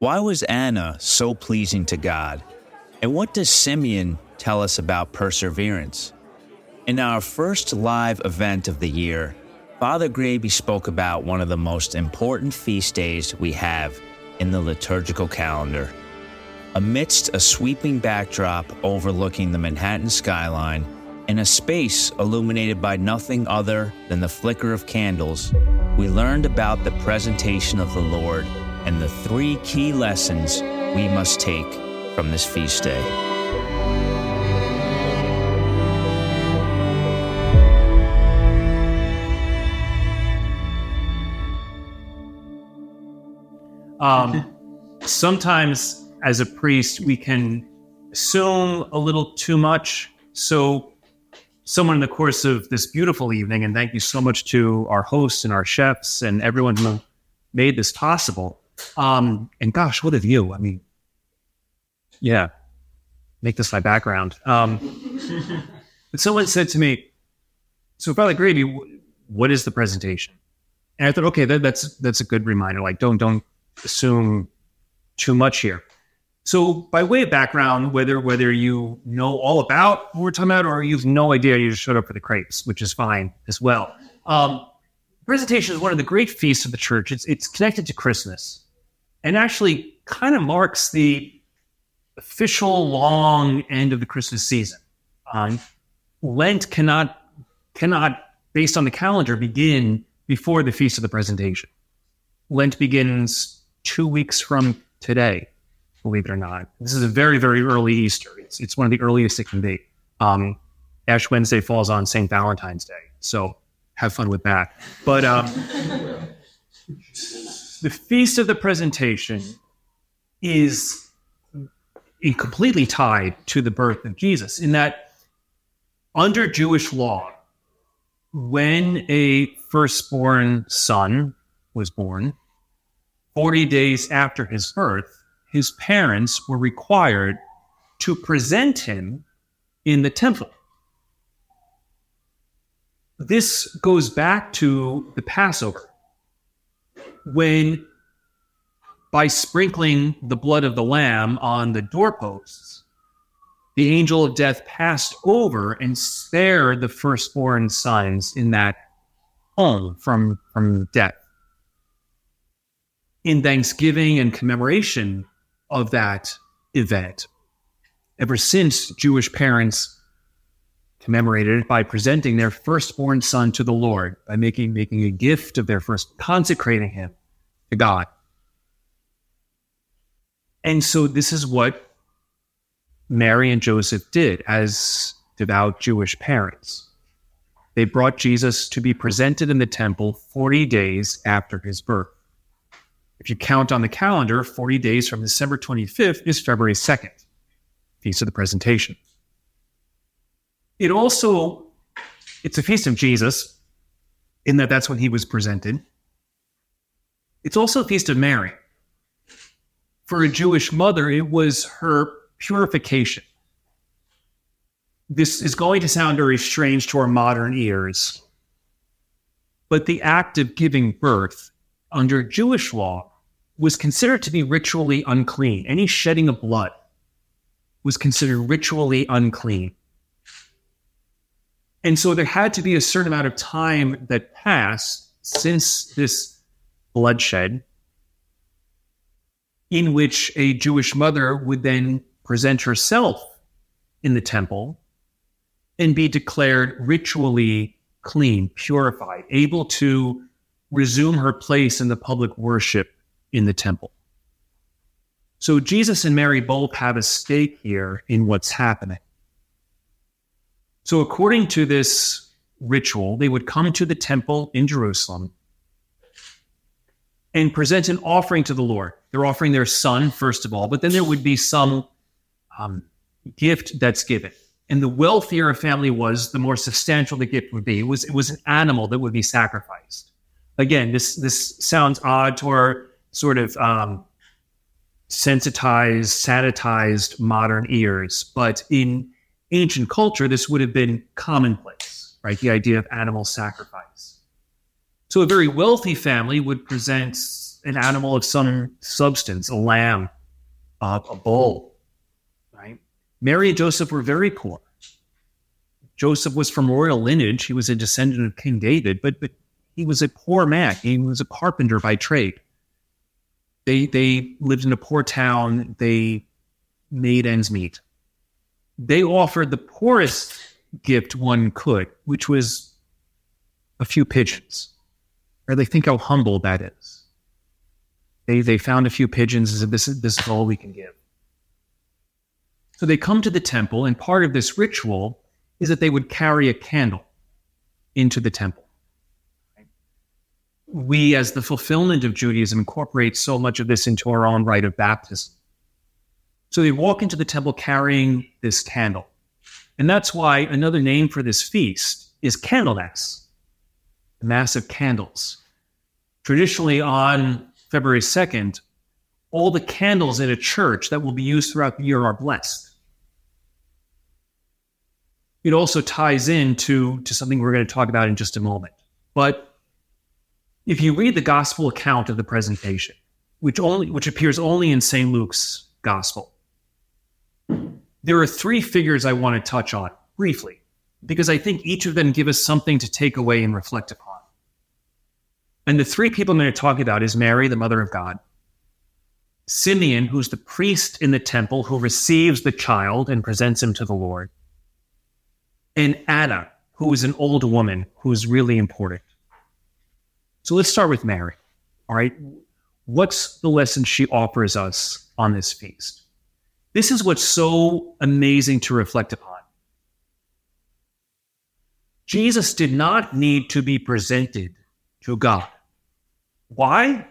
Why was Anna so pleasing to God? And what does Simeon tell us about perseverance? In our first live event of the year, Father Graebe spoke about one of the most important feast days we have in the liturgical calendar. Amidst a sweeping backdrop overlooking the Manhattan skyline, in a space illuminated by nothing other than the flicker of candles, we learned about the presentation of the Lord and the three key lessons we must take from this feast day. Um, sometimes, as a priest, we can assume a little too much. So, someone in the course of this beautiful evening, and thank you so much to our hosts and our chefs and everyone who made this possible. Um, and gosh, what a view! I mean, yeah, make this my background. Um, but someone said to me, "So, Father Graebe, what is the presentation?" And I thought, okay, that, that's that's a good reminder. Like, don't don't assume too much here. So, by way of background, whether whether you know all about what we're talking about or you've no idea, you just showed up for the crepes, which is fine as well. Um, presentation is one of the great feasts of the church. It's it's connected to Christmas, and actually kind of marks the official long end of the Christmas season. Um, Lent cannot cannot, based on the calendar, begin before the feast of the presentation. Lent begins two weeks from today, believe it or not. This is a very, very early Easter. It's, it's one of the earliest it can be. Um, Ash Wednesday falls on St. Valentine's Day. So have fun with that. But um, the Feast of the Presentation is completely tied to the birth of Jesus in that under Jewish law, when a firstborn son was born, 40 days after his birth, his parents were required to present him in the temple. This goes back to the Passover, when by sprinkling the blood of the lamb on the doorposts, the angel of death passed over and spared the firstborn sons in that home from, from death. In thanksgiving and commemoration of that event, ever since Jewish parents commemorated it by presenting their firstborn son to the Lord, by making, making a gift of their first, consecrating him to God. And so this is what Mary and Joseph did as devout Jewish parents. They brought Jesus to be presented in the temple 40 days after his birth. If you count on the calendar, 40 days from December 25th is February 2nd, Feast of the Presentation. It also, it's a feast of Jesus in that that's when he was presented. It's also a feast of Mary. For a Jewish mother, it was her purification. This is going to sound very strange to our modern ears, but the act of giving birth under Jewish law was considered to be ritually unclean. Any shedding of blood was considered ritually unclean. And so there had to be a certain amount of time that passed since this bloodshed in which a Jewish mother would then present herself in the temple and be declared ritually clean, purified, able to resume her place in the public worship in the temple. So Jesus and Mary both have a stake here in what's happening. So, according to this ritual, they would come to the temple in Jerusalem and present an offering to the Lord. They're offering their son, first of all, but then there would be some um, gift that's given. And the wealthier a family was, the more substantial the gift would be. It was, it was an animal that would be sacrificed. Again, this, this sounds odd to our sort of um, sensitized, sanitized modern ears, but in ancient culture, this would have been commonplace, right? The idea of animal sacrifice. So a very wealthy family would present an animal of some substance, a lamb, uh, a bull, right? Mary and Joseph were very poor. Joseph was from royal lineage. He was a descendant of King David, but, but he was a poor man. He was a carpenter by trade. They, they lived in a poor town. They made ends meet. They offered the poorest gift one could, which was a few pigeons. Or they think how humble that is. They, they found a few pigeons and said, this is, this is all we can give. So they come to the temple, and part of this ritual is that they would carry a candle into the temple we, as the fulfillment of Judaism, incorporate so much of this into our own rite of baptism. So they walk into the temple carrying this candle. And that's why another name for this feast is Candlemas, the Mass of Candles. Traditionally, on February 2nd, all the candles in a church that will be used throughout the year are blessed. It also ties into to something we're going to talk about in just a moment. But if you read the gospel account of the presentation, which only which appears only in St. Luke's gospel, there are three figures I want to touch on briefly, because I think each of them give us something to take away and reflect upon. And the three people I'm going to talk about is Mary, the mother of God, Simeon, who's the priest in the temple who receives the child and presents him to the Lord, and Anna, who is an old woman who is really important. So let's start with Mary. All right. What's the lesson she offers us on this feast? This is what's so amazing to reflect upon. Jesus did not need to be presented to God. Why?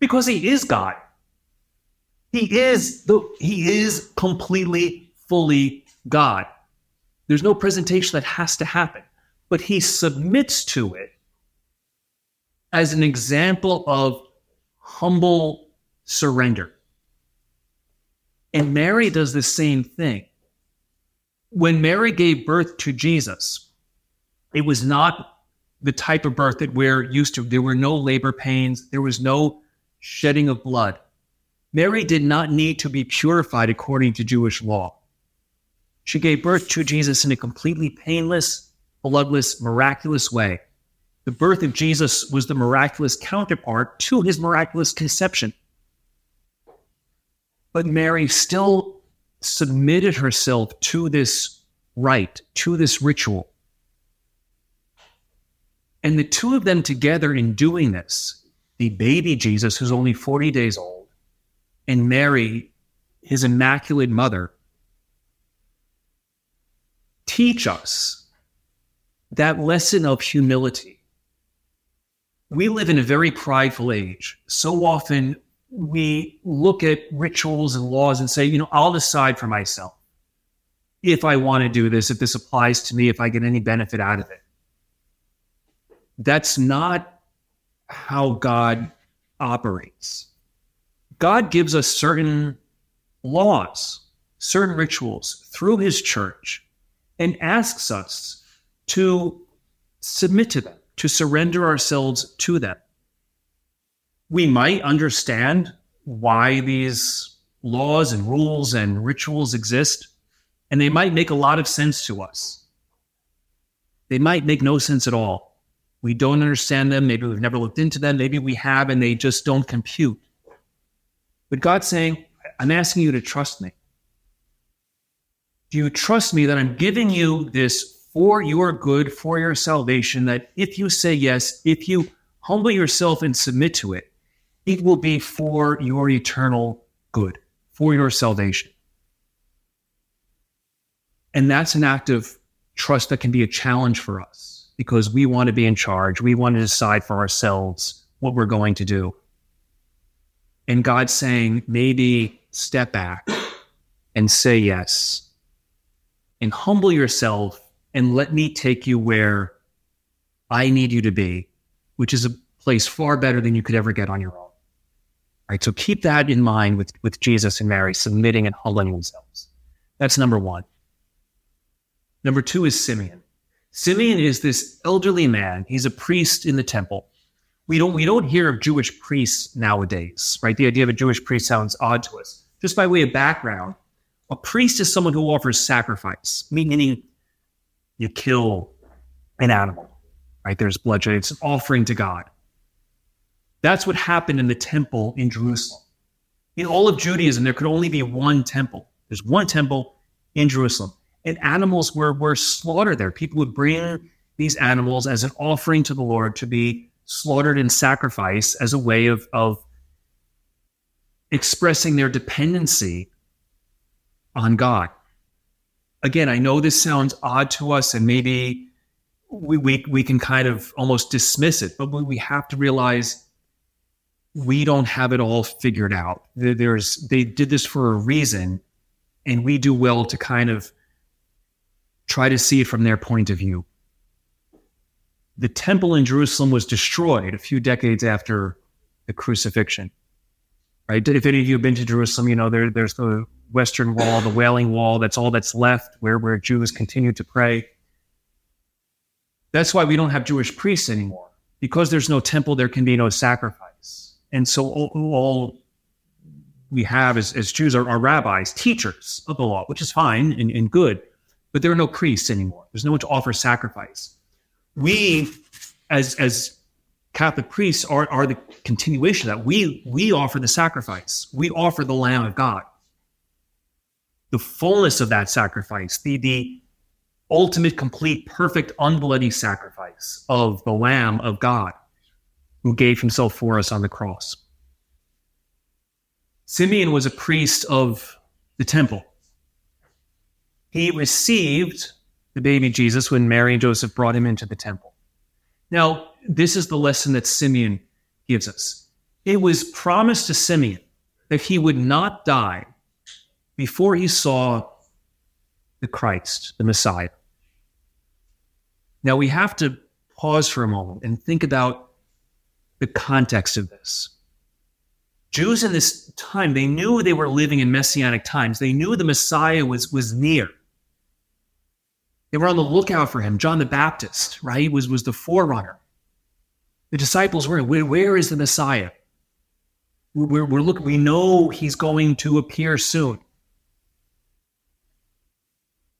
Because he is God. He is the he is completely fully God. There's no presentation that has to happen, but he submits to it as an example of humble surrender. And Mary does the same thing. When Mary gave birth to Jesus, it was not the type of birth that we're used to. There were no labor pains, there was no shedding of blood. Mary did not need to be purified according to Jewish law. She gave birth to Jesus in a completely painless, bloodless, miraculous way the birth of Jesus was the miraculous counterpart to his miraculous conception. But Mary still submitted herself to this rite, to this ritual. And the two of them together in doing this, the baby Jesus, who's only 40 days old, and Mary, his immaculate mother, teach us that lesson of humility we live in a very prideful age. So often we look at rituals and laws and say, you know, I'll decide for myself if I want to do this, if this applies to me, if I get any benefit out of it. That's not how God operates. God gives us certain laws, certain rituals through his church, and asks us to submit to them to surrender ourselves to them. We might understand why these laws and rules and rituals exist, and they might make a lot of sense to us. They might make no sense at all. We don't understand them. Maybe we've never looked into them. Maybe we have and they just don't compute. But God's saying, I'm asking you to trust me. Do you trust me that I'm giving you this for your good, for your salvation, that if you say yes, if you humble yourself and submit to it, it will be for your eternal good, for your salvation. And that's an act of trust that can be a challenge for us because we want to be in charge. We want to decide for ourselves what we're going to do. And God's saying, maybe step back and say yes and humble yourself and let me take you where I need you to be, which is a place far better than you could ever get on your own. All right. So keep that in mind with, with Jesus and Mary submitting and humbling themselves. That's number one. Number two is Simeon. Simeon is this elderly man. He's a priest in the temple. we don't we don't hear of Jewish priests nowadays, right? The idea of a Jewish priest sounds odd to us. Just by way of background, a priest is someone who offers sacrifice, meaning you kill an animal, right? There's bloodshed. It's an offering to God. That's what happened in the temple in Jerusalem. In all of Judaism, there could only be one temple. There's one temple in Jerusalem. And animals were, were slaughtered there. People would bring mm-hmm. these animals as an offering to the Lord to be slaughtered in sacrifice as a way of, of expressing their dependency on God. Again, I know this sounds odd to us and maybe we, we, we can kind of almost dismiss it, but we have to realize we don't have it all figured out. There's, they did this for a reason, and we do well to kind of try to see it from their point of view the temple in Jerusalem was destroyed a few decades after the crucifixion. Right? If any of you have been to Jerusalem, you know there, there's the Western Wall, the Wailing Wall. That's all that's left, where where Jews continue to pray. That's why we don't have Jewish priests anymore, because there's no temple. There can be no sacrifice, and so all, all we have as, as Jews are, are, rabbis, teachers of the law, which is fine and, and good, but there are no priests anymore. There's no one to offer sacrifice we as as Catholic priests are, are the continuation of that. We we offer the sacrifice. We offer the Lamb of God. The fullness of that sacrifice, the the ultimate, complete, perfect, unbloody sacrifice of the Lamb of God who gave himself for us on the cross. Simeon was a priest of the temple. He received the baby Jesus when Mary and Joseph brought him into the temple. Now, this is the lesson that Simeon gives us. It was promised to Simeon that he would not die before he saw the Christ, the Messiah. Now, we have to pause for a moment and think about the context of this. Jews in this time, they knew they were living in messianic times. They knew the Messiah was, was near. They were on the lookout for him. John the Baptist, right, was, was the forerunner. The disciples were, where, where is the Messiah? We're, we're looking, we know he's going to appear soon.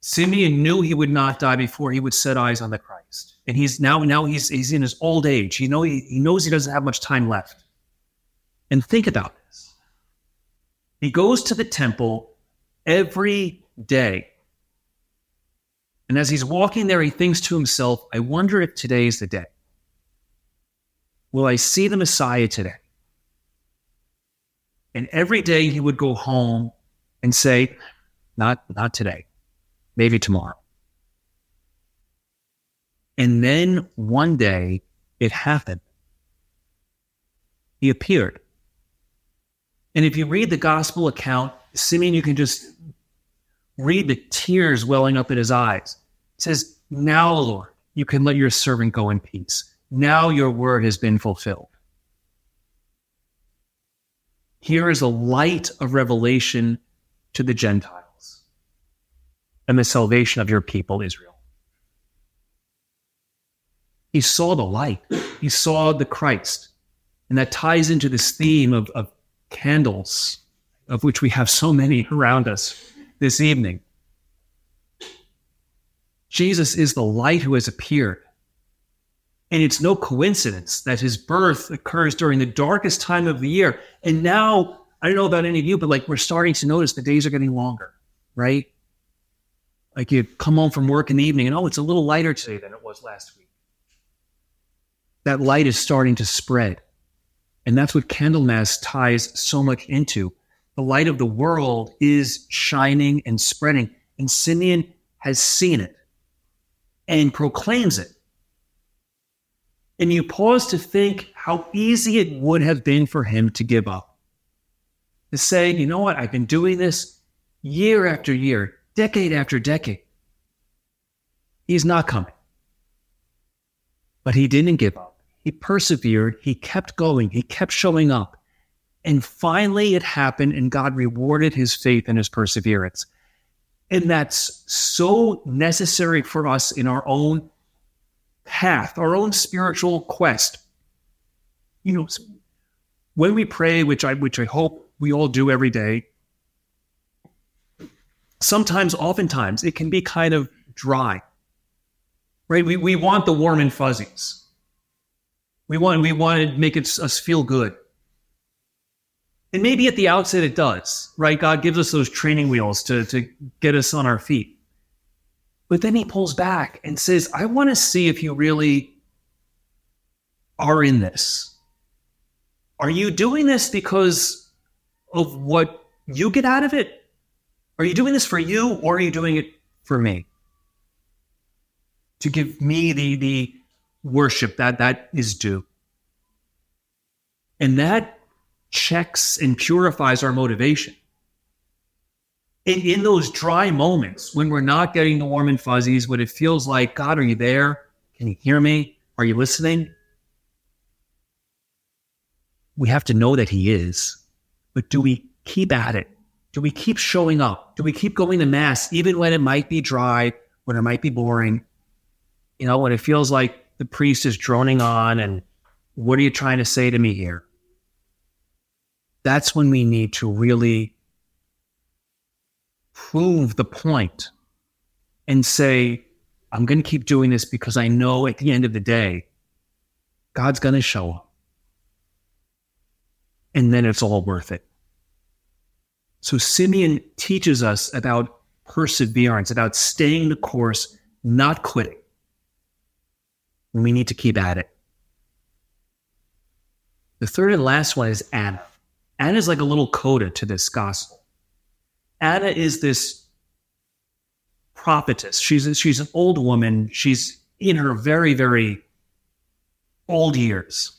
Simeon knew he would not die before he would set eyes on the Christ. And he's now, now he's, he's in his old age. He, know, he, he knows he doesn't have much time left. And think about this. He goes to the temple every day and as he's walking there, he thinks to himself, I wonder if today is the day. Will I see the Messiah today? And every day he would go home and say, Not, not today, maybe tomorrow. And then one day it happened. He appeared. And if you read the gospel account, Simeon, you can just read the tears welling up in his eyes says, Now, Lord, you can let your servant go in peace. Now your word has been fulfilled. Here is a light of revelation to the Gentiles and the salvation of your people, Israel. He saw the light, he saw the Christ. And that ties into this theme of, of candles, of which we have so many around us this evening. Jesus is the light who has appeared. And it's no coincidence that his birth occurs during the darkest time of the year. And now, I don't know about any of you, but like we're starting to notice the days are getting longer, right? Like you come home from work in the evening and oh, it's a little lighter today than it was last week. That light is starting to spread. And that's what Candlemas ties so much into. The light of the world is shining and spreading. And Simeon has seen it and proclaims it. And you pause to think how easy it would have been for him to give up. To say, you know what, I've been doing this year after year, decade after decade. He's not coming. But he didn't give up. He persevered. He kept going. He kept showing up. And finally, it happened, and God rewarded his faith and his perseverance. And that's so necessary for us in our own path, our own spiritual quest. you know, when we pray, which I which I hope we all do every day, sometimes, oftentimes, it can be kind of dry. Right? We we want the warm and fuzzies. We want we want to make it, us feel good. And maybe at the outset it does, right? God gives us those training wheels to, to get us on our feet. But then he pulls back and says, I want to see if you really are in this. Are you doing this because of what you get out of it? Are you doing this for you or are you doing it for me? To give me the, the worship that that is due. And that checks and purifies our motivation. In, in those dry moments when we're not getting the warm and fuzzies, when it feels like, God, are you there? Can you hear me? Are you listening? We have to know that He is. But do we keep at it? Do we keep showing up? Do we keep going to Mass, even when it might be dry, when it might be boring? You know, when it feels like the priest is droning on and what are you trying to say to me here? That's when we need to really prove the point and say, I'm going to keep doing this because I know at the end of the day, God's going to show up. And then it's all worth it. So Simeon teaches us about perseverance, about staying the course, not quitting. We need to keep at it. The third and last one is Anna. Anna is like a little coda to this gospel. Anna is this prophetess. She's she's an old woman. She's in her very very old years.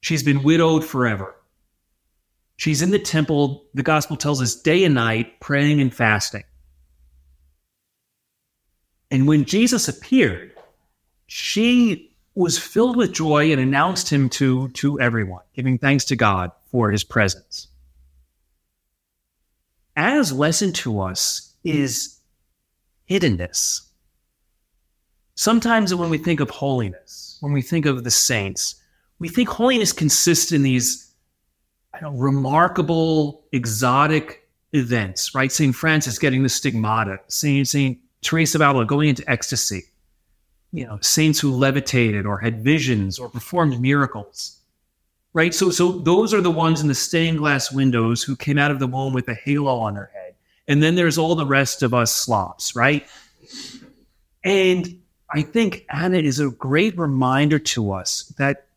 She's been widowed forever. She's in the temple. The gospel tells us day and night praying and fasting. And when Jesus appeared, she was filled with joy and announced him to, to everyone, giving thanks to God for his presence. As lesson to us is hiddenness. Sometimes when we think of holiness, when we think of the saints, we think holiness consists in these know, remarkable, exotic events, right? St. Francis getting the stigmata, St. St. Teresa of Avila going into ecstasy, you know, saints who levitated or had visions or performed miracles. Right? So so those are the ones in the stained glass windows who came out of the womb with a halo on their head. And then there's all the rest of us slops, right? And I think Anna is a great reminder to us that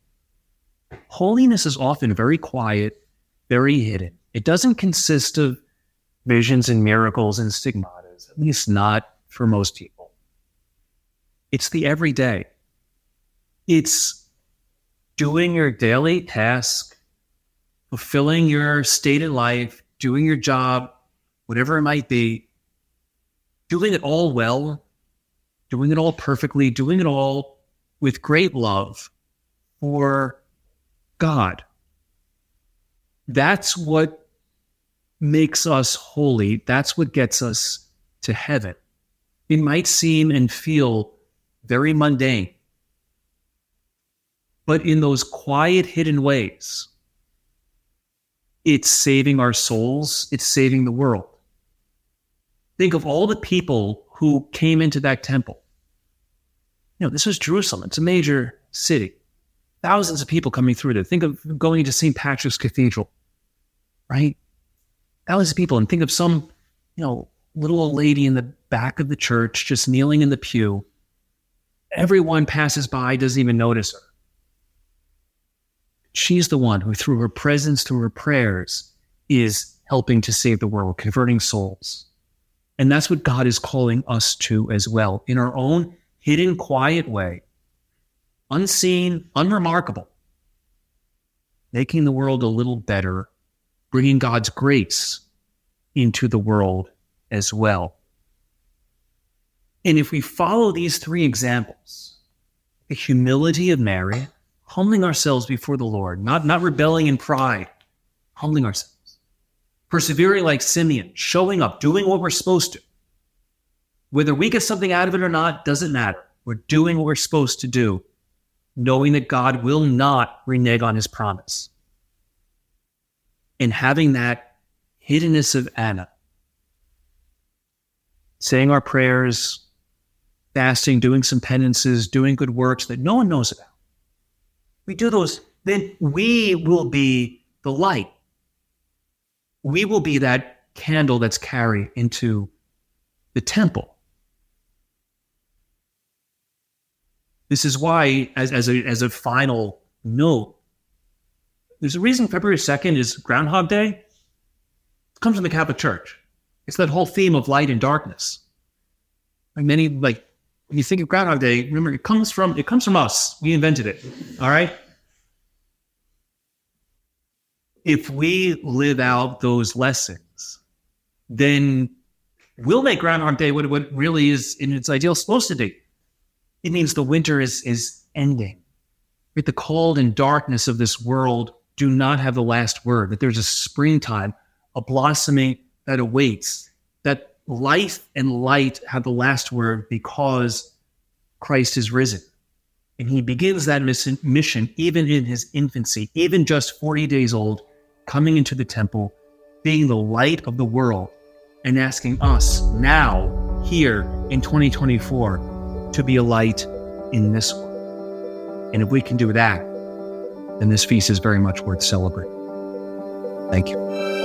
holiness is often very quiet, very hidden. It doesn't consist of visions and miracles and stigmatas, at least not for most people. It's the everyday. It's doing your daily task, fulfilling your stated life, doing your job, whatever it might be, doing it all well, doing it all perfectly, doing it all with great love for God. That's what makes us holy. That's what gets us to heaven. It might seem and feel very mundane. But in those quiet, hidden ways, it's saving our souls, it's saving the world. Think of all the people who came into that temple. You know, this was Jerusalem, it's a major city. Thousands of people coming through there. Think of going to St. Patrick's Cathedral, right? Thousands of people. And think of some, you know, little old lady in the back of the church just kneeling in the pew everyone passes by, doesn't even notice her. She's the one who, through her presence, through her prayers, is helping to save the world, converting souls. And that's what God is calling us to as well, in our own hidden, quiet way, unseen, unremarkable, making the world a little better, bringing God's grace into the world as well. And if we follow these three examples, the humility of Mary, humbling ourselves before the Lord, not, not rebelling in pride, humbling ourselves, persevering like Simeon, showing up, doing what we're supposed to. Whether we get something out of it or not doesn't matter. We're doing what we're supposed to do. knowing that God will not renege on his promise. And having that hiddenness of Anna, saying our prayers, fasting, doing some penances, doing good works that no one knows about. We do those, then we will be the light. We will be that candle that's carried into the temple. This is why, as, as, a, as a final note, there's a reason February 2nd is Groundhog Day. It comes from the Catholic Church. It's that whole theme of light and darkness. Like many, like when you think of Groundhog Day, remember it comes from it comes from us. We invented it. All right. If we live out those lessons, then we'll make Groundhog Day what, what really is in its ideal supposed to be. It means the winter is is ending. Right? The cold and darkness of this world do not have the last word. That there's a springtime, a blossoming that awaits. Life and light have the last word because Christ is risen. And he begins that mission even in his infancy, even just 40 days old, coming into the temple, being the light of the world, and asking us now, here in 2024, to be a light in this world. And if we can do that, then this feast is very much worth celebrating. Thank you.